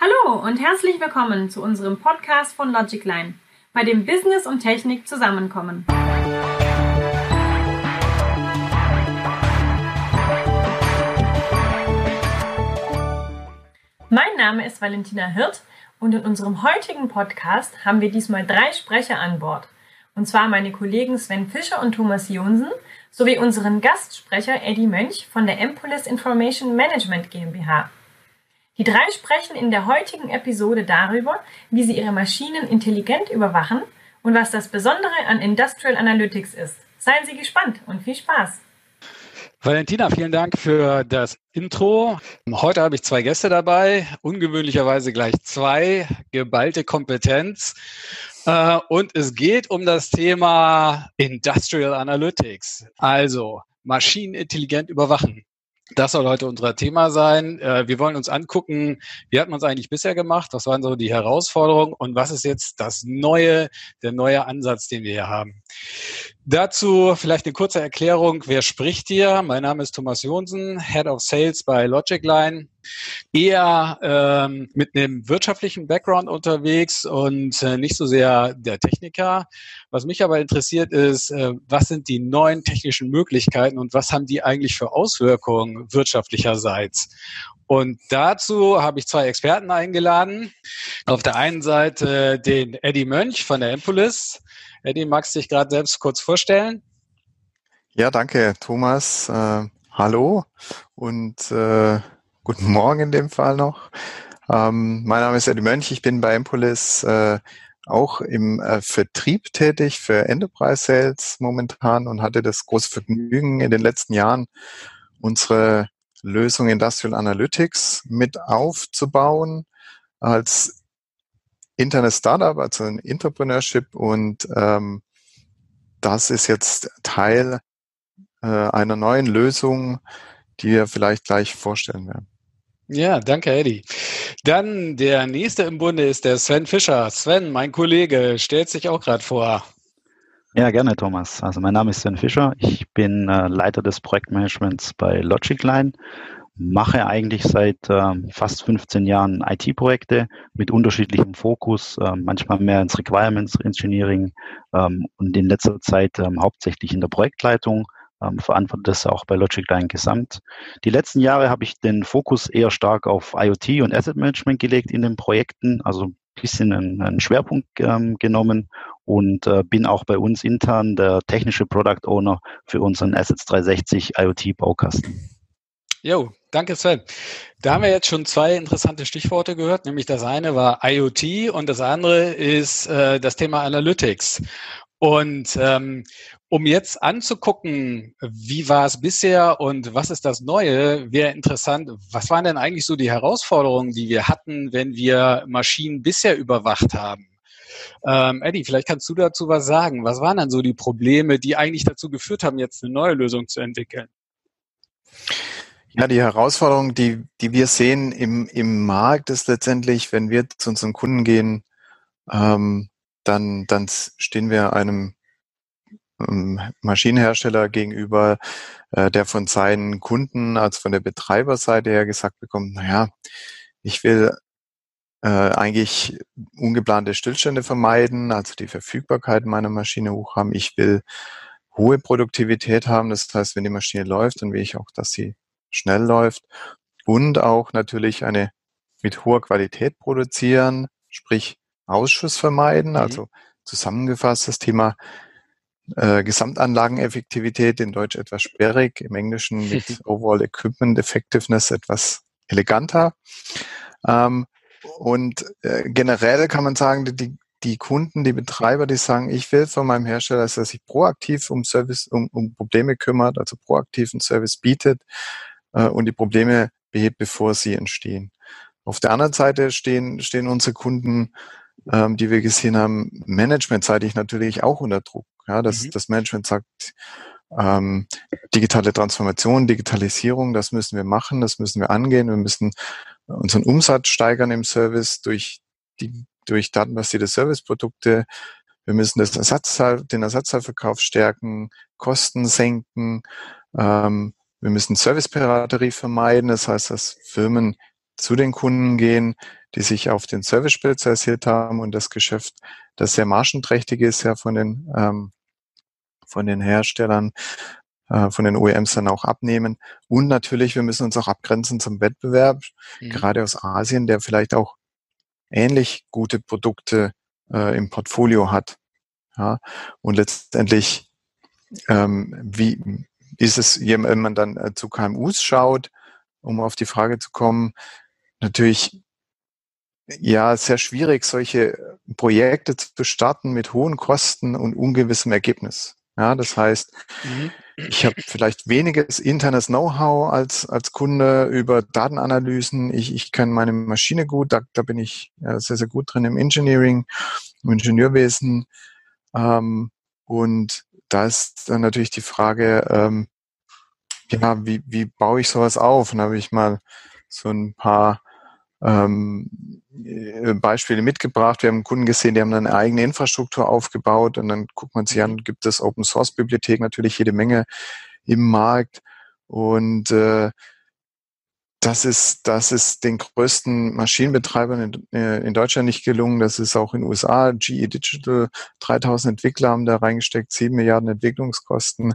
Hallo und herzlich willkommen zu unserem Podcast von Logicline, bei dem Business und Technik zusammenkommen. Mein Name ist Valentina Hirt und in unserem heutigen Podcast haben wir diesmal drei Sprecher an Bord. Und zwar meine Kollegen Sven Fischer und Thomas Jonsen sowie unseren Gastsprecher Eddie Mönch von der Empolis Information Management GmbH. Die drei sprechen in der heutigen Episode darüber, wie sie ihre Maschinen intelligent überwachen und was das Besondere an Industrial Analytics ist. Seien Sie gespannt und viel Spaß! Valentina, vielen Dank für das Intro. Heute habe ich zwei Gäste dabei, ungewöhnlicherweise gleich zwei, geballte Kompetenz. Äh, und es geht um das Thema Industrial Analytics, also Maschinen intelligent überwachen. Das soll heute unser Thema sein. Äh, wir wollen uns angucken, wie hat man es eigentlich bisher gemacht, was waren so die Herausforderungen und was ist jetzt das neue, der neue Ansatz, den wir hier haben. Dazu vielleicht eine kurze Erklärung. Wer spricht hier? Mein Name ist Thomas Jonsen, Head of Sales bei Logicline. Eher ähm, mit einem wirtschaftlichen Background unterwegs und äh, nicht so sehr der Techniker. Was mich aber interessiert ist, äh, was sind die neuen technischen Möglichkeiten und was haben die eigentlich für Auswirkungen wirtschaftlicherseits? Und dazu habe ich zwei Experten eingeladen. Auf der einen Seite den Eddie Mönch von der Empolis. Eddie, magst du dich gerade selbst kurz vorstellen? Ja, danke, Thomas. Äh, hallo und äh, guten Morgen in dem Fall noch. Ähm, mein Name ist Eddie Mönch. Ich bin bei Empolis äh, auch im äh, Vertrieb tätig für Enterprise Sales momentan und hatte das große Vergnügen in den letzten Jahren unsere Lösung Industrial Analytics mit aufzubauen als internes Startup, also ein Entrepreneurship und ähm, das ist jetzt Teil äh, einer neuen Lösung, die wir vielleicht gleich vorstellen werden. Ja, danke, Eddie. Dann der nächste im Bunde ist der Sven Fischer. Sven, mein Kollege, stellt sich auch gerade vor. Ja, gerne, Thomas. Also mein Name ist Sven Fischer. Ich bin äh, Leiter des Projektmanagements bei Logicline. Mache eigentlich seit äh, fast 15 Jahren IT-Projekte mit unterschiedlichem Fokus, äh, manchmal mehr ins Requirements Engineering ähm, und in letzter Zeit ähm, hauptsächlich in der Projektleitung ähm, verantworte das auch bei Logicline Gesamt. Die letzten Jahre habe ich den Fokus eher stark auf IoT und Asset Management gelegt in den Projekten, also ein bisschen einen, einen Schwerpunkt ähm, genommen und äh, bin auch bei uns intern der technische Product Owner für unseren Assets 360 IoT Baukasten. Jo, danke Sven. Da haben wir jetzt schon zwei interessante Stichworte gehört, nämlich das eine war IoT und das andere ist äh, das Thema Analytics. Und ähm, um jetzt anzugucken, wie war es bisher und was ist das Neue, wäre interessant, was waren denn eigentlich so die Herausforderungen, die wir hatten, wenn wir Maschinen bisher überwacht haben? Ähm, Eddie, vielleicht kannst du dazu was sagen. Was waren dann so die Probleme, die eigentlich dazu geführt haben, jetzt eine neue Lösung zu entwickeln? Ja, die Herausforderung, die, die wir sehen im, im Markt, ist letztendlich, wenn wir zu unseren Kunden gehen, ähm, dann, dann stehen wir einem Maschinenhersteller gegenüber, äh, der von seinen Kunden, also von der Betreiberseite her gesagt bekommt, naja, ich will äh, eigentlich ungeplante Stillstände vermeiden, also die Verfügbarkeit meiner Maschine hoch haben. Ich will hohe Produktivität haben. Das heißt, wenn die Maschine läuft, dann will ich auch, dass sie schnell läuft und auch natürlich eine mit hoher Qualität produzieren, sprich Ausschuss vermeiden. Mhm. Also zusammengefasst das Thema äh, Gesamtanlageneffektivität in Deutsch etwas sperrig, im Englischen mit Overall Equipment Effectiveness etwas eleganter. Ähm, und äh, generell kann man sagen, die, die Kunden, die Betreiber, die sagen, ich will von meinem Hersteller, dass er sich proaktiv um Service, um, um Probleme kümmert, also proaktiven Service bietet äh, und die Probleme behebt, bevor sie entstehen. Auf der anderen Seite stehen, stehen unsere Kunden ähm, die wir gesehen haben, managementseitig natürlich auch unter Druck. Ja, dass mhm. das Management sagt, ähm, digitale Transformation, Digitalisierung, das müssen wir machen, das müssen wir angehen. Wir müssen unseren Umsatz steigern im Service durch die durch datenbasierte Serviceprodukte. Wir müssen das Ersatzteil, den Ersatzteilverkauf stärken, Kosten senken. Ähm, wir müssen Servicepiraterie vermeiden. Das heißt, dass Firmen zu den Kunden gehen, die sich auf den Service spezialisiert haben und das Geschäft, das sehr margenträchtig ist, ja von den, ähm, von den Herstellern, äh, von den OEMs dann auch abnehmen. Und natürlich, wir müssen uns auch abgrenzen zum Wettbewerb, mhm. gerade aus Asien, der vielleicht auch ähnlich gute Produkte äh, im Portfolio hat. Ja, und letztendlich, ähm, wie ist es, wenn man dann äh, zu KMUs schaut, um auf die Frage zu kommen, natürlich ja sehr schwierig, solche Projekte zu starten mit hohen Kosten und ungewissem Ergebnis. Ja, das heißt, mhm. ich habe vielleicht weniges internes Know-how als, als Kunde über Datenanalysen. Ich, ich kenne meine Maschine gut, da, da bin ich ja, sehr, sehr gut drin im Engineering, im Ingenieurwesen. Ähm, und da ist dann natürlich die Frage, ähm, ja, wie, wie baue ich sowas auf? Und da habe ich mal so ein paar ähm, äh, Beispiele mitgebracht. Wir haben Kunden gesehen, die haben dann eine eigene Infrastruktur aufgebaut und dann guckt man sich an, mhm. gibt es Open Source Bibliothek natürlich jede Menge im Markt und äh, das ist, das ist den größten Maschinenbetreibern in, äh, in Deutschland nicht gelungen. Das ist auch in den USA. GE Digital, 3000 Entwickler haben da reingesteckt, 7 Milliarden Entwicklungskosten.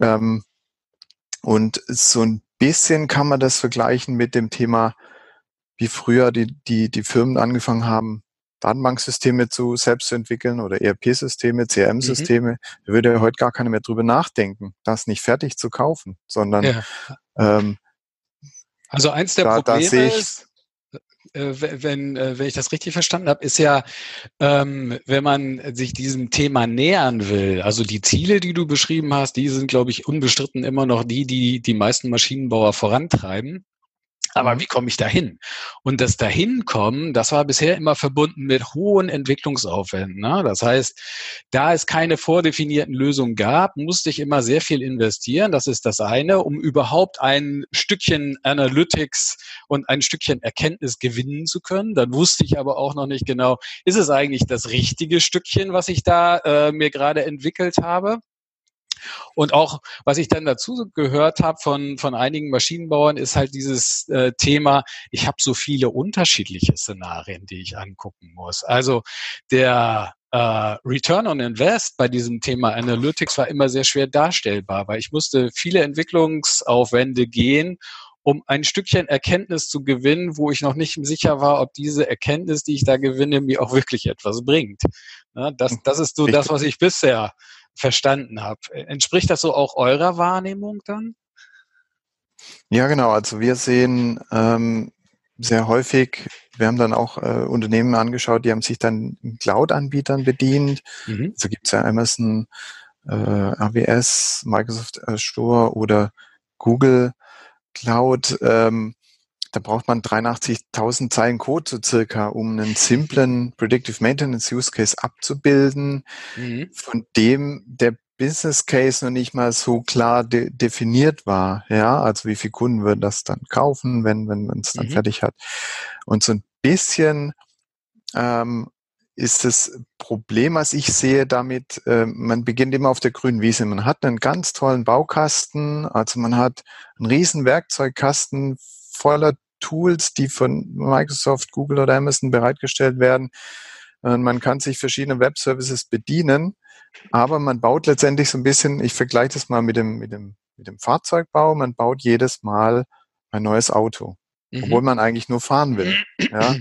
Ähm, und so ein bisschen kann man das vergleichen mit dem Thema wie früher die, die, die Firmen angefangen haben, Datenbanksysteme zu selbst zu entwickeln oder ERP-Systeme, CRM-Systeme, mhm. da würde ja heute gar keiner mehr drüber nachdenken, das nicht fertig zu kaufen, sondern ja. ähm, also eins der da, Probleme da ist, äh, wenn, äh, wenn ich das richtig verstanden habe, ist ja, ähm, wenn man sich diesem Thema nähern will, also die Ziele, die du beschrieben hast, die sind, glaube ich, unbestritten immer noch die, die die meisten Maschinenbauer vorantreiben. Aber mhm. wie komme ich dahin? Und das Dahinkommen, das war bisher immer verbunden mit hohen Entwicklungsaufwänden. Ne? Das heißt, da es keine vordefinierten Lösungen gab, musste ich immer sehr viel investieren. Das ist das eine, um überhaupt ein Stückchen Analytics und ein Stückchen Erkenntnis gewinnen zu können. Dann wusste ich aber auch noch nicht genau, ist es eigentlich das richtige Stückchen, was ich da äh, mir gerade entwickelt habe? Und auch, was ich dann dazu gehört habe von, von einigen Maschinenbauern, ist halt dieses äh, Thema, ich habe so viele unterschiedliche Szenarien, die ich angucken muss. Also der äh, Return on Invest bei diesem Thema Analytics war immer sehr schwer darstellbar, weil ich musste viele Entwicklungsaufwände gehen, um ein Stückchen Erkenntnis zu gewinnen, wo ich noch nicht sicher war, ob diese Erkenntnis, die ich da gewinne, mir auch wirklich etwas bringt. Ja, das, das ist so das, was ich bisher verstanden habe. Entspricht das so auch eurer Wahrnehmung dann? Ja, genau. Also wir sehen ähm, sehr häufig, wir haben dann auch äh, Unternehmen angeschaut, die haben sich dann Cloud-Anbietern bedient. Mhm. So gibt es ja Amazon, äh, AWS, Microsoft Azure oder Google Cloud. Ähm, da braucht man 83.000 Zeilen Code so circa, um einen simplen Predictive Maintenance Use Case abzubilden, mhm. von dem der Business Case noch nicht mal so klar de definiert war. Ja, also wie viele Kunden würden das dann kaufen, wenn, wenn man es dann mhm. fertig hat. Und so ein bisschen ähm, ist das Problem, was ich sehe damit, äh, man beginnt immer auf der grünen Wiese. Man hat einen ganz tollen Baukasten, also man hat einen riesen Werkzeugkasten voller Tools, die von Microsoft, Google oder Amazon bereitgestellt werden. Und man kann sich verschiedene Web-Services bedienen, aber man baut letztendlich so ein bisschen, ich vergleiche das mal mit dem, mit dem, mit dem Fahrzeugbau, man baut jedes Mal ein neues Auto, mhm. obwohl man eigentlich nur fahren will. Ja.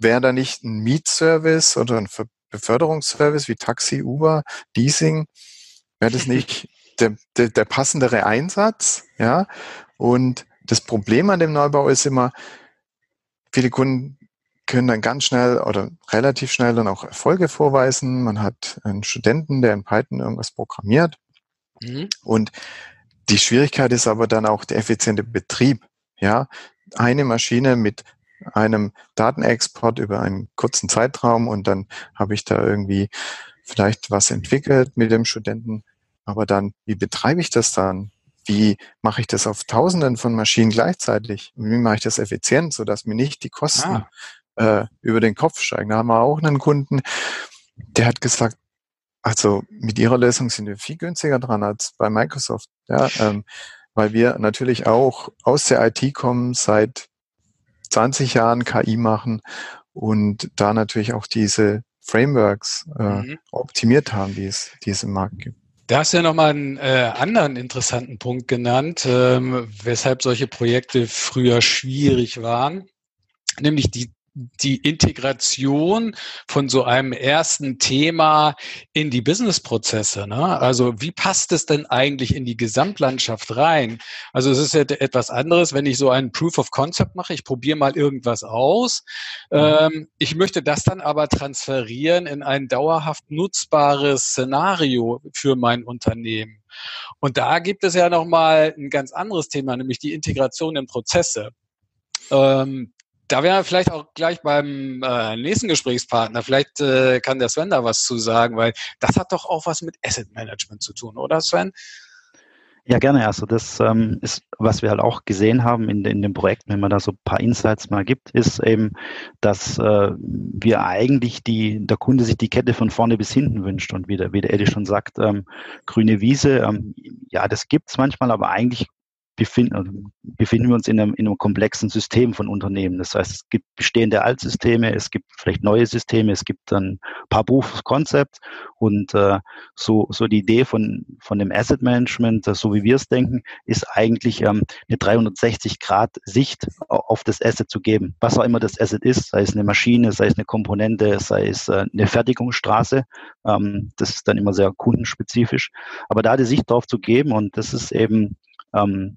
Wäre da nicht ein Mietservice oder ein Beförderungsservice wie Taxi, Uber, Leasing, wäre das nicht der, der, der passendere Einsatz, ja. Und das Problem an dem Neubau ist immer, viele Kunden können dann ganz schnell oder relativ schnell dann auch Erfolge vorweisen. Man hat einen Studenten, der in Python irgendwas programmiert. Mhm. Und die Schwierigkeit ist aber dann auch der effiziente Betrieb. Ja, eine Maschine mit einem Datenexport über einen kurzen Zeitraum und dann habe ich da irgendwie vielleicht was entwickelt mit dem Studenten. Aber dann, wie betreibe ich das dann? Wie mache ich das auf Tausenden von Maschinen gleichzeitig? Wie mache ich das effizient, sodass mir nicht die Kosten ah. äh, über den Kopf steigen? Da haben wir auch einen Kunden, der hat gesagt, also mit ihrer Lösung sind wir viel günstiger dran als bei Microsoft, ja, ähm, weil wir natürlich auch aus der IT kommen seit 20 Jahren KI machen und da natürlich auch diese Frameworks äh, mhm. optimiert haben, die es, die es im Markt gibt. Da hast du ja nochmal einen äh, anderen interessanten Punkt genannt, ähm, weshalb solche Projekte früher schwierig waren, nämlich die die Integration von so einem ersten Thema in die Businessprozesse. Ne? Also wie passt es denn eigentlich in die Gesamtlandschaft rein? Also es ist ja etwas anderes, wenn ich so einen Proof of Concept mache, ich probiere mal irgendwas aus. Mhm. Ähm, ich möchte das dann aber transferieren in ein dauerhaft nutzbares Szenario für mein Unternehmen. Und da gibt es ja nochmal ein ganz anderes Thema, nämlich die Integration in Prozesse. Ähm, da wären wir vielleicht auch gleich beim äh, nächsten Gesprächspartner. Vielleicht äh, kann der Sven da was zu sagen, weil das hat doch auch was mit Asset Management zu tun, oder Sven? Ja, gerne. Also das ähm, ist, was wir halt auch gesehen haben in, in dem Projekt, wenn man da so ein paar Insights mal gibt, ist eben, dass äh, wir eigentlich die, der Kunde sich die Kette von vorne bis hinten wünscht. Und wie der, wie der Eddie schon sagt, ähm, grüne Wiese, ähm, ja, das gibt's manchmal, aber eigentlich befinden, also befinden wir uns in einem, in einem komplexen System von Unternehmen. Das heißt, es gibt bestehende Altsysteme, es gibt vielleicht neue Systeme, es gibt dann ein paar Concept und äh, so, so die Idee von, von dem Asset Management, äh, so wie wir es denken, ist eigentlich ähm, eine 360-Grad-Sicht auf das Asset zu geben. Was auch immer das Asset ist, sei es eine Maschine, sei es eine Komponente, sei es äh, eine Fertigungsstraße, ähm, das ist dann immer sehr kundenspezifisch. Aber da die Sicht drauf zu geben und das ist eben ähm,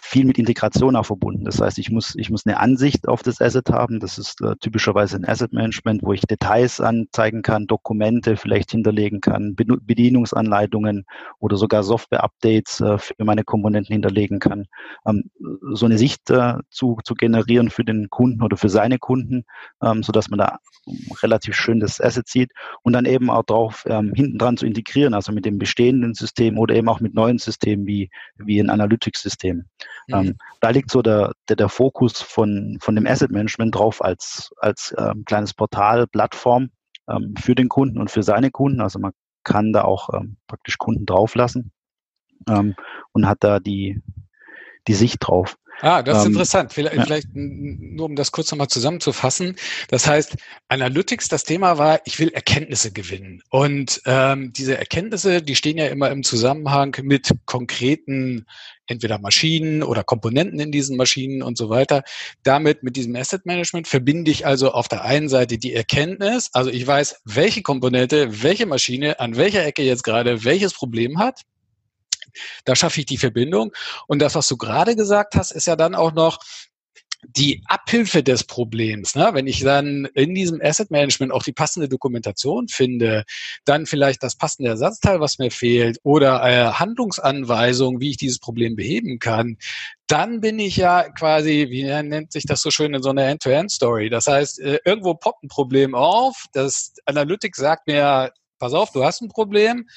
viel mit Integration auch verbunden. Das heißt, ich muss, ich muss eine Ansicht auf das Asset haben. Das ist äh, typischerweise ein Asset Management, wo ich Details anzeigen kann, Dokumente vielleicht hinterlegen kann, Bedienungsanleitungen oder sogar Software-Updates äh, für meine Komponenten hinterlegen kann. Ähm, so eine Sicht äh, zu, zu generieren für den Kunden oder für seine Kunden, ähm, so dass man da relativ schön das Asset sieht und dann eben auch drauf ähm, hinten dran zu integrieren, also mit dem bestehenden System oder eben auch mit neuen Systemen wie, wie ein Analytics-System. Mhm. Ähm, da liegt so der, der, der Fokus von, von dem Asset Management drauf als, als ähm, kleines Portal, Plattform ähm, für den Kunden und für seine Kunden. Also man kann da auch ähm, praktisch Kunden drauflassen ähm, und hat da die, die Sicht drauf. Ah, das ist ähm, interessant. Vielleicht, ja. vielleicht, nur um das kurz nochmal zusammenzufassen. Das heißt, Analytics, das Thema war, ich will Erkenntnisse gewinnen. Und ähm, diese Erkenntnisse, die stehen ja immer im Zusammenhang mit konkreten, entweder Maschinen oder Komponenten in diesen Maschinen und so weiter. Damit, mit diesem Asset Management, verbinde ich also auf der einen Seite die Erkenntnis, also ich weiß, welche Komponente, welche Maschine an welcher Ecke jetzt gerade welches Problem hat. Da schaffe ich die Verbindung. Und das, was du gerade gesagt hast, ist ja dann auch noch, die Abhilfe des Problems, ne? wenn ich dann in diesem Asset Management auch die passende Dokumentation finde, dann vielleicht das passende Ersatzteil, was mir fehlt, oder äh, Handlungsanweisungen, wie ich dieses Problem beheben kann, dann bin ich ja quasi, wie nennt sich das so schön in so einer End-to-End-Story. Das heißt, äh, irgendwo poppt ein Problem auf, das Analytics sagt mir, pass auf, du hast ein Problem,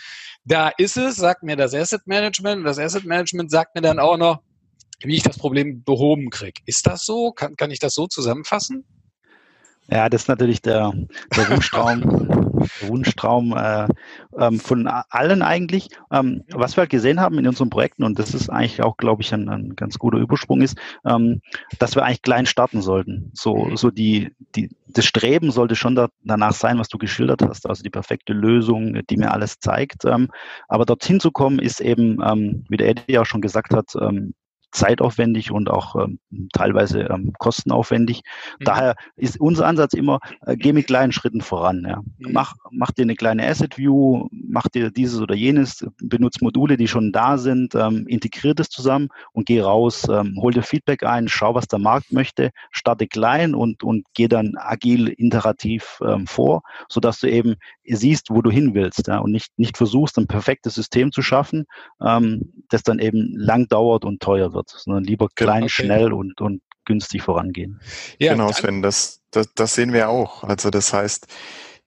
da ist es, sagt mir das Asset Management. Das Asset Management sagt mir dann auch noch, wie ich das Problem behoben kriege. Ist das so? Kann, kann ich das so zusammenfassen? Ja, das ist natürlich der, der Wunschtraum, der Wunschtraum äh, ähm, von allen eigentlich. Ähm, was wir halt gesehen haben in unseren Projekten, und das ist eigentlich auch, glaube ich, ein, ein ganz guter Übersprung ist, ähm, dass wir eigentlich klein starten sollten. So, mhm. so die, die, das Streben sollte schon da, danach sein, was du geschildert hast, also die perfekte Lösung, die mir alles zeigt. Ähm, aber dorthin zu kommen, ist eben, ähm, wie der Eddie auch schon gesagt hat, ähm, zeitaufwendig und auch ähm, teilweise ähm, kostenaufwendig. Mhm. Daher ist unser Ansatz immer, äh, geh mit kleinen Schritten voran. Ja. Mhm. Mach, mach dir eine kleine Asset View, mach dir dieses oder jenes, benutze Module, die schon da sind, ähm, integrier das zusammen und geh raus, ähm, hol dir Feedback ein, schau, was der Markt möchte, starte klein und, und geh dann agil, iterativ ähm, vor, sodass du eben siehst, wo du hin willst ja, und nicht, nicht versuchst, ein perfektes System zu schaffen, ähm, das dann eben lang dauert und teuer wird sondern lieber klein, okay. schnell und, und günstig vorangehen. Ja, genau, Sven, das, das, das sehen wir auch. Also das heißt,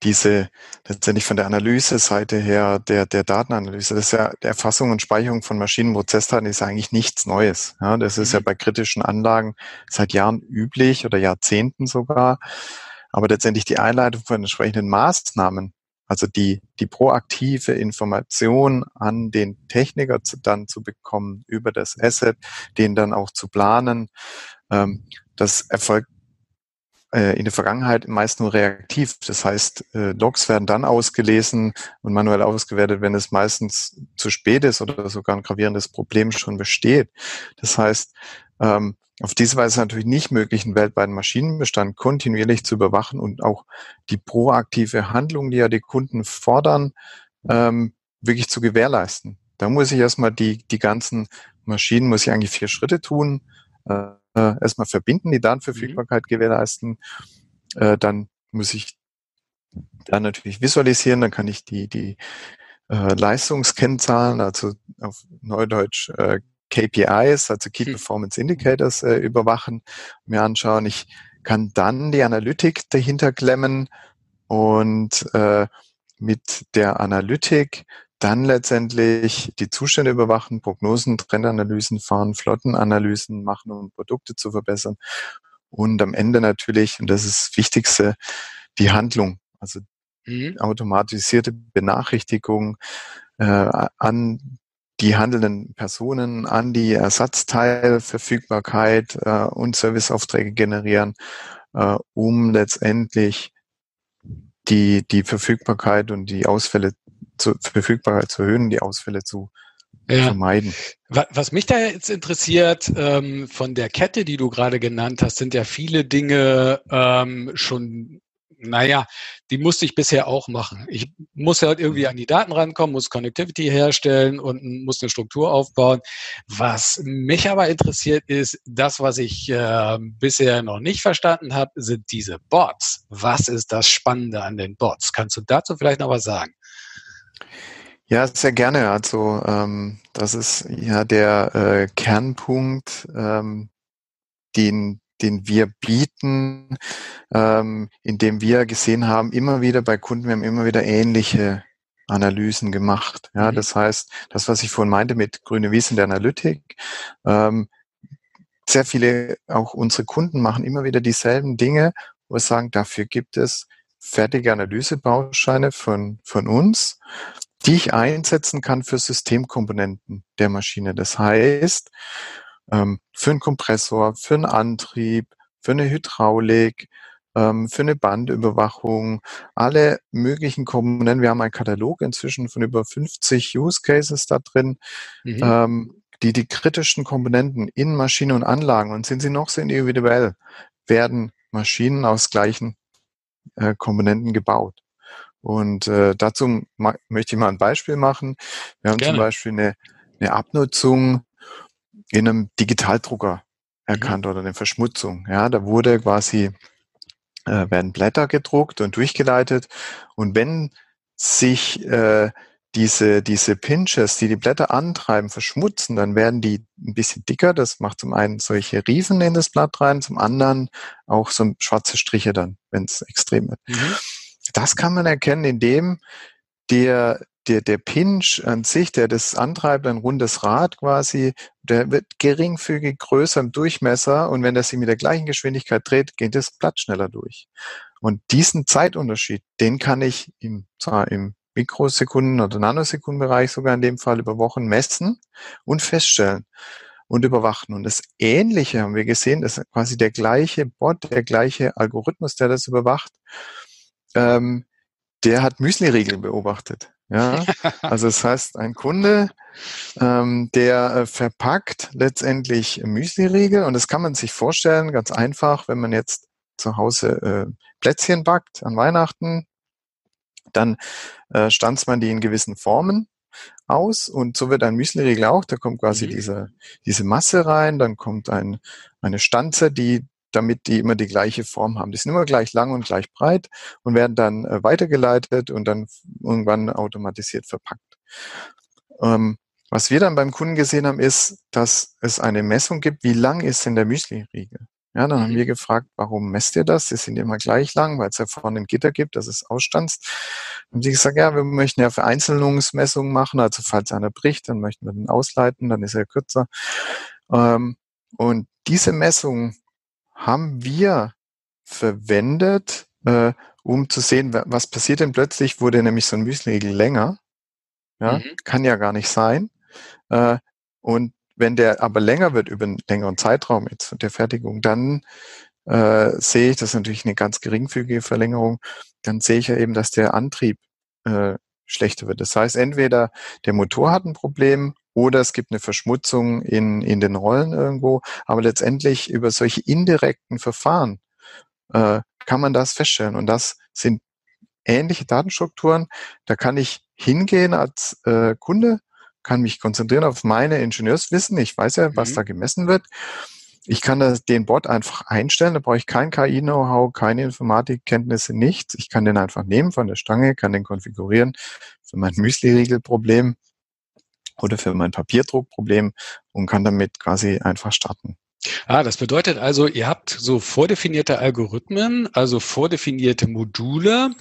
diese letztendlich von der Analyse-Seite her, der, der Datenanalyse, das ist ja der Erfassung und Speicherung von Maschinenprozessdaten ist eigentlich nichts Neues. Ja, das ist mhm. ja bei kritischen Anlagen seit Jahren üblich oder Jahrzehnten sogar. Aber letztendlich die Einleitung von entsprechenden Maßnahmen, also die, die proaktive Information an den Techniker zu, dann zu bekommen über das Asset, den dann auch zu planen, ähm, das erfolgt äh, in der Vergangenheit meist nur reaktiv. Das heißt, äh, Logs werden dann ausgelesen und manuell ausgewertet, wenn es meistens zu spät ist oder sogar ein gravierendes Problem schon besteht. Das heißt, ähm, auf diese Weise ist es natürlich nicht möglich, einen weltweiten Maschinenbestand kontinuierlich zu überwachen und auch die proaktive Handlung, die ja die Kunden fordern, ähm, wirklich zu gewährleisten. Da muss ich erstmal die, die ganzen Maschinen, muss ich eigentlich vier Schritte tun. Äh, erstmal verbinden, die Datenverfügbarkeit mhm. gewährleisten. Äh, dann muss ich dann natürlich visualisieren, dann kann ich die, die äh, Leistungskennzahlen, also auf Neudeutsch äh, KPIs, also Key hm. Performance Indicators, äh, überwachen, mir anschauen. Ich kann dann die Analytik dahinter klemmen und äh, mit der Analytik dann letztendlich die Zustände überwachen, Prognosen, Trendanalysen fahren, Flottenanalysen machen, um Produkte zu verbessern. Und am Ende natürlich, und das ist das Wichtigste, die Handlung, also mhm. automatisierte Benachrichtigung äh, an die handelnden Personen, an die Ersatzteilverfügbarkeit äh, und Serviceaufträge generieren, äh, um letztendlich die, die Verfügbarkeit und die Ausfälle zu, Verfügbarkeit zu erhöhen, die Ausfälle zu ja. vermeiden. Was mich da jetzt interessiert, ähm, von der Kette, die du gerade genannt hast, sind ja viele Dinge ähm, schon naja, die musste ich bisher auch machen. Ich muss halt irgendwie an die Daten rankommen, muss Connectivity herstellen und muss eine Struktur aufbauen. Was mich aber interessiert ist, das, was ich äh, bisher noch nicht verstanden habe, sind diese Bots. Was ist das Spannende an den Bots? Kannst du dazu vielleicht noch was sagen? Ja, sehr gerne. Also ähm, das ist ja der äh, Kernpunkt, ähm, den, den wir bieten, ähm, indem wir gesehen haben, immer wieder bei Kunden, wir haben immer wieder ähnliche Analysen gemacht. Ja, mhm. das heißt, das, was ich vorhin meinte mit grüne Wiesen der Analytik, ähm, sehr viele, auch unsere Kunden machen immer wieder dieselben Dinge, wo wir sagen, dafür gibt es fertige Analysebausteine von, von uns, die ich einsetzen kann für Systemkomponenten der Maschine. Das heißt, ähm, für einen Kompressor, für einen Antrieb, für eine Hydraulik, ähm, für eine Bandüberwachung, alle möglichen Komponenten. Wir haben einen Katalog inzwischen von über 50 Use Cases da drin, mhm. ähm, die die kritischen Komponenten in Maschinen und Anlagen, und sind sie noch so individuell, werden Maschinen aus gleichen äh, Komponenten gebaut. Und äh, dazu möchte ich mal ein Beispiel machen. Wir haben Gerne. zum Beispiel eine, eine Abnutzung in einem Digitaldrucker mhm. erkannt mhm. oder eine Verschmutzung. Ja, da wurde quasi äh, werden Blätter gedruckt und durchgeleitet und wenn sich äh, diese, diese Pinches, die die Blätter antreiben, verschmutzen, dann werden die ein bisschen dicker. Das macht zum einen solche Riefen in das Blatt rein, zum anderen auch so schwarze Striche dann, wenn es extrem wird. Mhm. Das kann man erkennen, indem der, der, der Pinch an sich, der das antreibt, ein rundes Rad quasi, der wird geringfügig größer im Durchmesser und wenn er sich mit der gleichen Geschwindigkeit dreht, geht das Blatt schneller durch. Und diesen Zeitunterschied, den kann ich im, zwar im Mikrosekunden- oder Nanosekundenbereich sogar in dem Fall über Wochen messen und feststellen und überwachen. Und das Ähnliche haben wir gesehen, das ist quasi der gleiche Bot, der gleiche Algorithmus, der das überwacht, ähm, der hat Müsli-Riegel beobachtet. Ja, also das heißt, ein Kunde, ähm, der äh, verpackt letztendlich Müsli-Riegel und das kann man sich vorstellen, ganz einfach, wenn man jetzt zu Hause äh, Plätzchen backt an Weihnachten, dann äh, stanzt man die in gewissen Formen aus und so wird ein Müsli-Riegel auch, da kommt quasi mhm. diese, diese Masse rein, dann kommt ein, eine Stanze, die damit die immer die gleiche Form haben. Die sind immer gleich lang und gleich breit und werden dann äh, weitergeleitet und dann irgendwann automatisiert verpackt. Ähm, was wir dann beim Kunden gesehen haben, ist, dass es eine Messung gibt, wie lang ist denn der Müsli-Riegel? Ja, dann haben mhm. wir gefragt, warum messt ihr das? Sie sind immer gleich lang, weil es ja vorne ein Gitter gibt, das ist ausstanzt. Haben sie gesagt, ja, wir möchten ja Vereinzelungsmessungen machen, also falls einer bricht, dann möchten wir den ausleiten, dann ist er kürzer. Ähm, und diese Messung haben wir verwendet, äh, um zu sehen, was passiert denn plötzlich, wurde nämlich so ein Müsli-Riegel länger. Ja, mhm. kann ja gar nicht sein. Äh, und wenn der aber länger wird über einen längeren Zeitraum jetzt der Fertigung, dann äh, sehe ich, das ist natürlich eine ganz geringfügige Verlängerung, dann sehe ich ja eben, dass der Antrieb äh, schlechter wird. Das heißt, entweder der Motor hat ein Problem oder es gibt eine Verschmutzung in, in den Rollen irgendwo, aber letztendlich über solche indirekten Verfahren äh, kann man das feststellen. Und das sind ähnliche Datenstrukturen. Da kann ich hingehen als äh, Kunde, kann mich konzentrieren auf meine Ingenieurswissen. Ich weiß ja, was mhm. da gemessen wird. Ich kann das, den Bot einfach einstellen, da brauche ich kein KI-Know-how, keine Informatikkenntnisse, nichts. Ich kann den einfach nehmen von der Stange, kann den konfigurieren für mein Müsli-Riegel-Problem oder für mein Papierdruckproblem und kann damit quasi einfach starten. Ah, das bedeutet also, ihr habt so vordefinierte Algorithmen, also vordefinierte Module,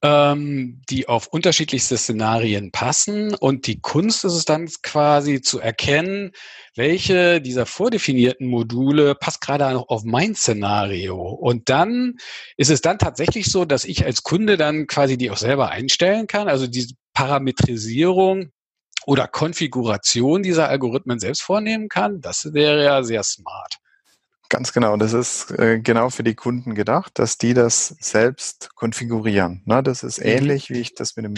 ähm, die auf unterschiedlichste Szenarien passen. Und die Kunst ist es dann quasi zu erkennen, welche dieser vordefinierten Module passt gerade auf mein Szenario. Und dann ist es dann tatsächlich so, dass ich als Kunde dann quasi die auch selber einstellen kann. Also diese Parametrisierung oder Konfiguration dieser Algorithmen selbst vornehmen kann, das wäre ja sehr smart. Ganz genau, das ist äh, genau für die Kunden gedacht, dass die das selbst konfigurieren. Na, das ist mhm. ähnlich, wie ich das mit dem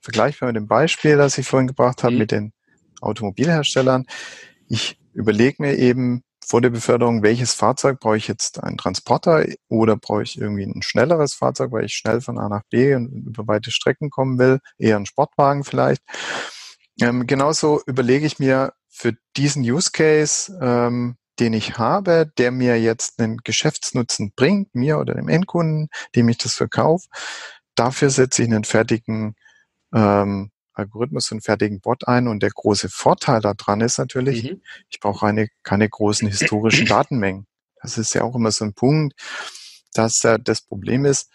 vergleichbar mit dem Beispiel, das ich vorhin gebracht habe, mhm. mit den Automobilherstellern. Ich überlege mir eben vor der Beförderung, welches Fahrzeug brauche ich jetzt einen Transporter oder brauche ich irgendwie ein schnelleres Fahrzeug, weil ich schnell von A nach B und über weite Strecken kommen will, eher ein Sportwagen vielleicht. Ähm, genauso überlege ich mir für diesen Use Case, ähm, den ich habe, der mir jetzt einen Geschäftsnutzen bringt, mir oder dem Endkunden, dem ich das verkaufe, dafür setze ich einen fertigen ähm, Algorithmus, einen fertigen Bot ein. Und der große Vorteil daran ist natürlich, mhm. ich brauche eine, keine großen historischen Datenmengen. Das ist ja auch immer so ein Punkt, dass äh, das Problem ist,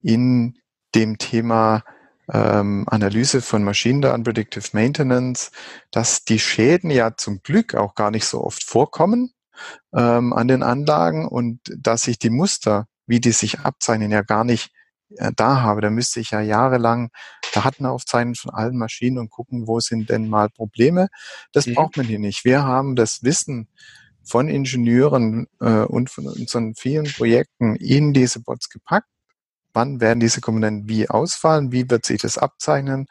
in dem Thema ähm, Analyse von Maschinendaten, Predictive Maintenance, dass die Schäden ja zum Glück auch gar nicht so oft vorkommen ähm, an den Anlagen und dass ich die Muster, wie die sich abzeichnen, ja gar nicht äh, da habe. Da müsste ich ja jahrelang Daten aufzeichnen von allen Maschinen und gucken, wo sind denn mal Probleme. Das mhm. braucht man hier nicht. Wir haben das Wissen von Ingenieuren äh, und von unseren vielen Projekten in diese Bots gepackt wann werden diese Komponenten wie ausfallen, wie wird sich das abzeichnen.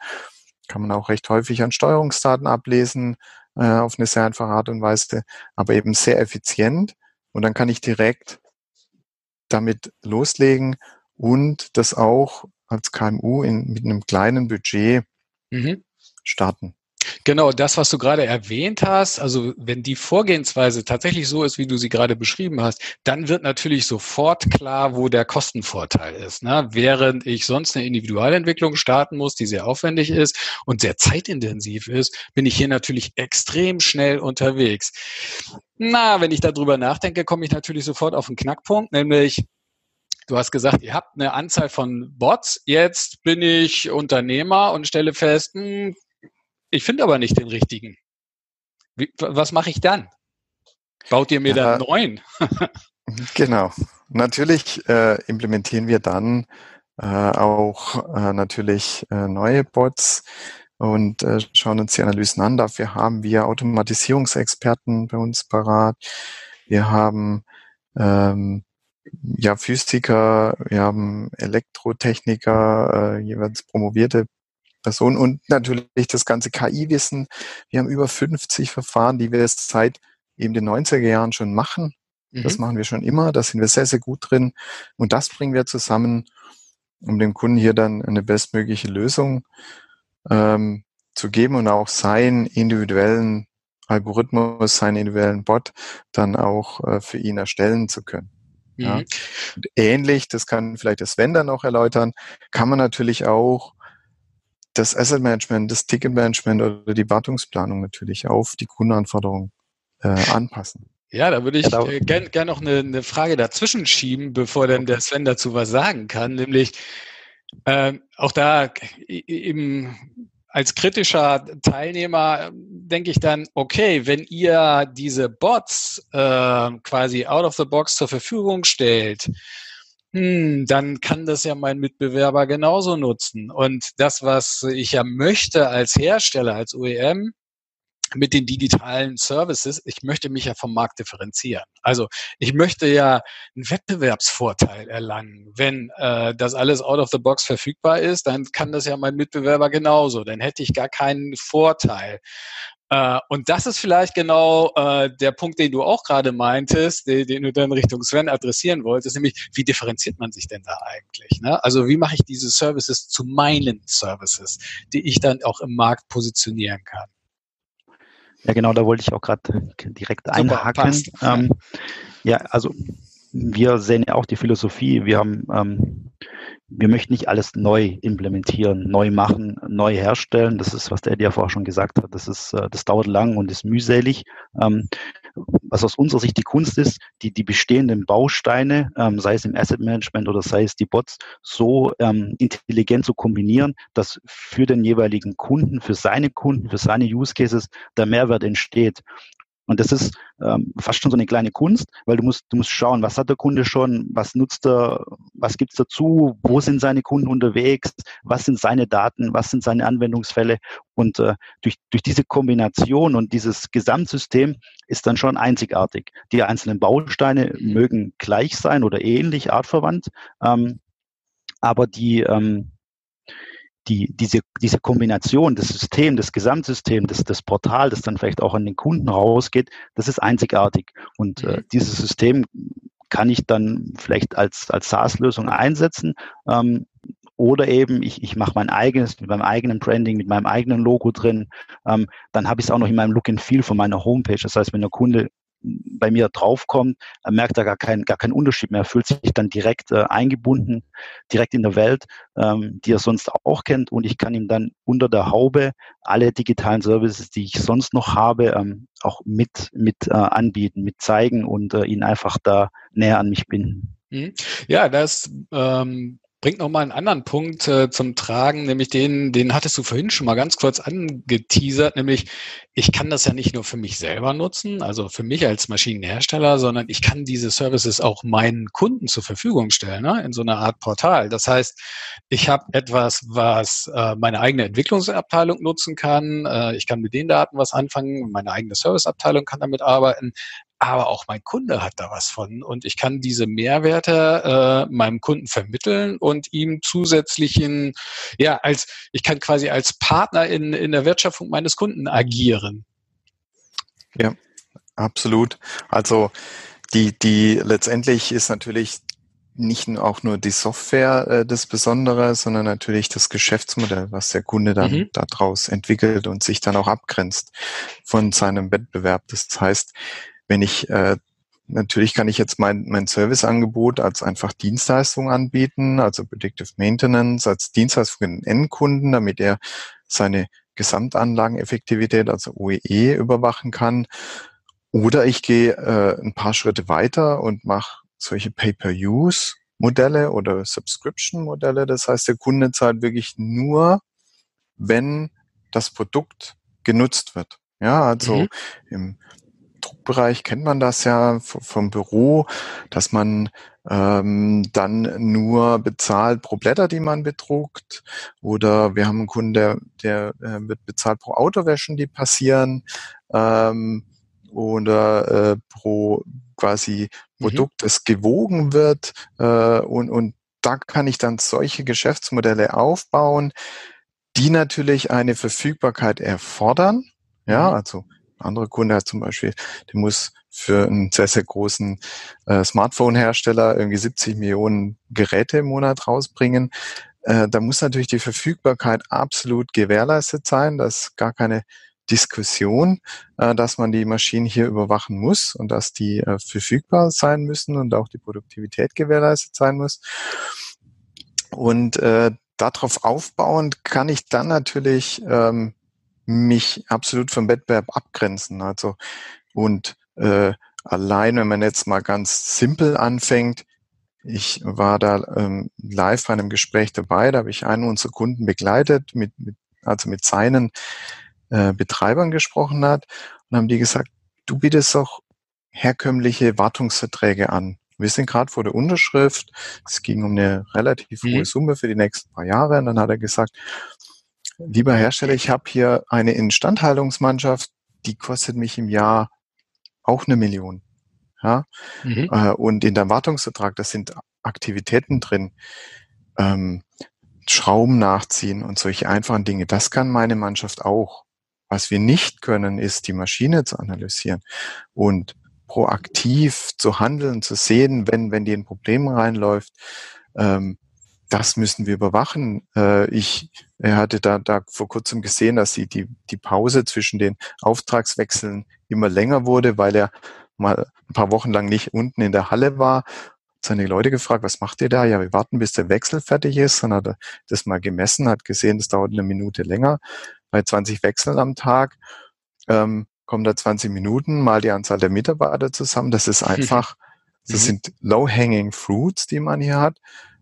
Kann man auch recht häufig an Steuerungsdaten ablesen, äh, auf eine sehr einfache Art und Weise, aber eben sehr effizient. Und dann kann ich direkt damit loslegen und das auch als KMU in, mit einem kleinen Budget mhm. starten. Genau, das, was du gerade erwähnt hast, also wenn die Vorgehensweise tatsächlich so ist, wie du sie gerade beschrieben hast, dann wird natürlich sofort klar, wo der Kostenvorteil ist. Ne? Während ich sonst eine Individualentwicklung starten muss, die sehr aufwendig ist und sehr zeitintensiv ist, bin ich hier natürlich extrem schnell unterwegs. Na, wenn ich darüber nachdenke, komme ich natürlich sofort auf einen Knackpunkt, nämlich Du hast gesagt, ihr habt eine Anzahl von Bots. Jetzt bin ich Unternehmer und stelle fest, hm, ich finde aber nicht den richtigen. Wie, was mache ich dann? Baut ihr mir ja, dann neuen? genau. Natürlich äh, implementieren wir dann äh, auch äh, natürlich äh, neue Bots und äh, schauen uns die Analysen an. Dafür haben wir Automatisierungsexperten bei uns parat. Wir haben ähm, ja Physiker, wir haben Elektrotechniker, äh, jeweils promovierte Person und natürlich das ganze KI-Wissen. Wir haben über 50 Verfahren, die wir seit eben den 90er Jahren schon machen. Mhm. Das machen wir schon immer. Da sind wir sehr, sehr gut drin. Und das bringen wir zusammen, um dem Kunden hier dann eine bestmögliche Lösung ähm, zu geben und auch seinen individuellen Algorithmus, seinen individuellen Bot dann auch äh, für ihn erstellen zu können. Mhm. Ja. Und ähnlich, das kann vielleicht das Sven dann noch erläutern, kann man natürlich auch das Asset Management, das Ticket Management oder die Wartungsplanung natürlich auf die Kundenanforderungen äh, anpassen. Ja, da würde ich äh, gerne gern noch eine, eine, Frage dazwischen schieben, bevor dann der Sven dazu was sagen kann, nämlich äh, auch da eben als kritischer Teilnehmer denke ich dann, okay, wenn ihr diese Bots äh, quasi out of the box zur Verfügung stellt, hm, dann kann das ja mein Mitbewerber genauso nutzen. Und das, was ich ja möchte als Hersteller, als OEM, mit den digitalen Services, ich möchte mich ja vom Markt differenzieren. Also ich möchte ja einen Wettbewerbsvorteil erlangen. Wenn äh, das alles out of the box verfügbar ist, dann kann das ja mein Mitbewerber genauso. Dann hätte ich gar keinen Vorteil. Äh, und das ist vielleicht genau äh, der Punkt, den du auch gerade meintest, den, den, du dann Richtung Sven adressieren wolltest, nämlich wie differenziert man sich denn da eigentlich? Ne? Also wie mache ich diese Services zu meinen Services, die ich dann auch im Markt positionieren kann? Ja, genau, da wollte ich auch gerade direkt Super, einhaken. Ähm, ja, also wir sehen ja auch die Philosophie, wir haben, ähm, wir möchten nicht alles neu implementieren, neu machen, neu herstellen. Das ist, was der Eddie ja vorher schon gesagt hat. Das ist, äh, das dauert lang und ist mühselig. Ähm, was aus unserer Sicht die Kunst ist, die, die bestehenden Bausteine, ähm, sei es im Asset Management oder sei es die Bots, so ähm, intelligent zu kombinieren, dass für den jeweiligen Kunden, für seine Kunden, für seine Use Cases der Mehrwert entsteht. Und das ist ähm, fast schon so eine kleine Kunst, weil du musst, du musst schauen, was hat der Kunde schon, was nutzt er, was gibt's dazu, wo sind seine Kunden unterwegs, was sind seine Daten, was sind seine Anwendungsfälle. Und äh, durch, durch diese Kombination und dieses Gesamtsystem ist dann schon einzigartig. Die einzelnen Bausteine mögen gleich sein oder ähnlich, artverwandt, ähm, aber die, ähm, die, diese, diese Kombination, das System, das Gesamtsystem, das, das Portal, das dann vielleicht auch an den Kunden rausgeht, das ist einzigartig. Und äh, mhm. dieses System kann ich dann vielleicht als, als SaaS-Lösung einsetzen. Ähm, oder eben ich, ich mache mein eigenes mit meinem eigenen Branding, mit meinem eigenen Logo drin. Ähm, dann habe ich es auch noch in meinem Look and Feel von meiner Homepage. Das heißt, wenn der Kunde bei mir draufkommt, merkt er gar keinen, gar keinen Unterschied mehr, fühlt sich dann direkt äh, eingebunden, direkt in der Welt, ähm, die er sonst auch kennt und ich kann ihm dann unter der Haube alle digitalen Services, die ich sonst noch habe, ähm, auch mit, mit äh, anbieten, mit zeigen und äh, ihn einfach da näher an mich binden. Mhm. Ja, das ähm, bringt nochmal einen anderen Punkt äh, zum Tragen, nämlich den, den hattest du vorhin schon mal ganz kurz angeteasert, nämlich ich kann das ja nicht nur für mich selber nutzen, also für mich als Maschinenhersteller, sondern ich kann diese Services auch meinen Kunden zur Verfügung stellen, ne, in so einer Art Portal. Das heißt, ich habe etwas, was äh, meine eigene Entwicklungsabteilung nutzen kann. Äh, ich kann mit den Daten was anfangen, meine eigene Serviceabteilung kann damit arbeiten aber auch mein Kunde hat da was von und ich kann diese Mehrwerte äh, meinem Kunden vermitteln und ihm zusätzlichen, ja, als ich kann quasi als Partner in, in der Wertschöpfung meines Kunden agieren. Ja, absolut. Also die, die letztendlich ist natürlich nicht auch nur die Software äh, das Besondere, sondern natürlich das Geschäftsmodell, was der Kunde dann mhm. daraus entwickelt und sich dann auch abgrenzt von seinem Wettbewerb. Das heißt, wenn ich äh, Natürlich kann ich jetzt mein, mein Serviceangebot als einfach Dienstleistung anbieten, also Predictive Maintenance als Dienstleistung für den Endkunden, damit er seine Gesamtanlageneffektivität, also OEE, e, überwachen kann. Oder ich gehe äh, ein paar Schritte weiter und mache solche Pay-per-Use-Modelle oder Subscription-Modelle. Das heißt, der Kunde zahlt wirklich nur, wenn das Produkt genutzt wird. Ja, also mhm. im Druckbereich kennt man das ja vom Büro, dass man ähm, dann nur bezahlt pro Blätter, die man bedruckt. Oder wir haben einen Kunden, der, der äh, wird bezahlt pro Autowäschen, die passieren. Ähm, oder äh, pro quasi mhm. Produkt, das gewogen wird. Äh, und, und da kann ich dann solche Geschäftsmodelle aufbauen, die natürlich eine Verfügbarkeit erfordern. Ja, mhm. also andere Kunde hat zum Beispiel, der muss für einen sehr, sehr großen äh, Smartphone-Hersteller irgendwie 70 Millionen Geräte im Monat rausbringen. Äh, da muss natürlich die Verfügbarkeit absolut gewährleistet sein. Das ist gar keine Diskussion, äh, dass man die Maschinen hier überwachen muss und dass die äh, verfügbar sein müssen und auch die Produktivität gewährleistet sein muss. Und äh, darauf aufbauend kann ich dann natürlich ähm, mich absolut vom Wettbewerb abgrenzen. Also und äh, allein, wenn man jetzt mal ganz simpel anfängt, ich war da ähm, live bei einem Gespräch dabei, da habe ich einen unserer Kunden begleitet, mit, mit, also mit seinen äh, Betreibern gesprochen hat und haben die gesagt, du bietest doch herkömmliche Wartungsverträge an. Wir sind gerade vor der Unterschrift. Es ging um eine relativ hohe mhm. Summe für die nächsten paar Jahre. Und dann hat er gesagt, Lieber Hersteller, ich habe hier eine Instandhaltungsmannschaft, die kostet mich im Jahr auch eine Million. Ja? Mhm. Äh, und in der Wartungsvertrag, da sind Aktivitäten drin, ähm, Schrauben nachziehen und solche einfachen Dinge. Das kann meine Mannschaft auch. Was wir nicht können, ist die Maschine zu analysieren und proaktiv zu handeln, zu sehen, wenn, wenn die in Probleme reinläuft. Ähm, das müssen wir überwachen. Äh, ich hatte da, da vor kurzem gesehen, dass die, die, die Pause zwischen den Auftragswechseln immer länger wurde, weil er mal ein paar Wochen lang nicht unten in der Halle war. Seine Leute gefragt, was macht ihr da? Ja, wir warten, bis der Wechsel fertig ist. Dann hat er das mal gemessen, hat gesehen, das dauert eine Minute länger. Bei 20 Wechseln am Tag ähm, kommen da 20 Minuten mal die Anzahl der Mitarbeiter zusammen. Das ist einfach, das mhm. sind low-hanging fruits, die man hier hat.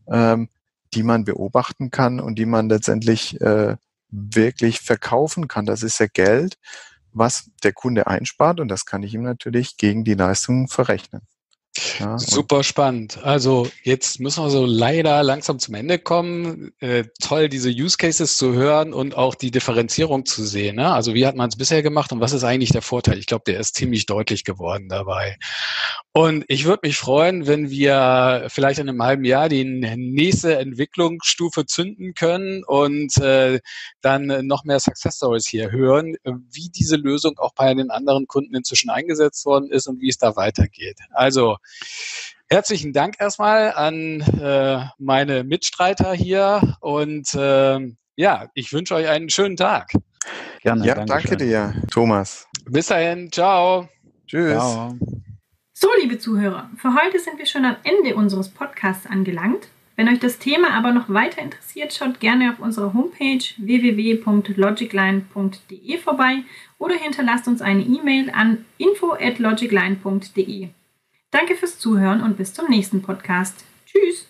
Ähm, die man beobachten kann und die man letztendlich äh, wirklich verkaufen kann. Das ist ja Geld, was der Kunde einspart und das kann ich ihm natürlich gegen die Leistung verrechnen. Ja, Super spannend. Also jetzt müssen wir so leider langsam zum Ende kommen. Äh, toll, diese Use Cases zu hören und auch die Differenzierung zu sehen. Ne? Also wie hat man es bisher gemacht und was ist eigentlich der Vorteil? Ich glaube, der ist ziemlich deutlich geworden dabei. Und ich würde mich freuen, wenn wir vielleicht in einem halben Jahr die nächste Entwicklungsstufe zünden können und äh, dann noch mehr Success Stories hier hören, wie diese Lösung auch bei den anderen Kunden inzwischen eingesetzt worden ist und wie es da weitergeht. Also Herzlichen Dank erstmal an äh, meine Mitstreiter hier und äh, ja, ich wünsche euch einen schönen Tag. Gerne. Ja, danke dir, Thomas. Bis dahin, ciao. Tschüss. Ciao. So, liebe Zuhörer, für heute sind wir schon am Ende unseres Podcasts angelangt. Wenn euch das Thema aber noch weiter interessiert, schaut gerne auf unserer Homepage www.logicline.de vorbei oder hinterlasst uns eine E-Mail an info@logicline.de. Danke fürs Zuhören und bis zum nächsten Podcast. Tschüss!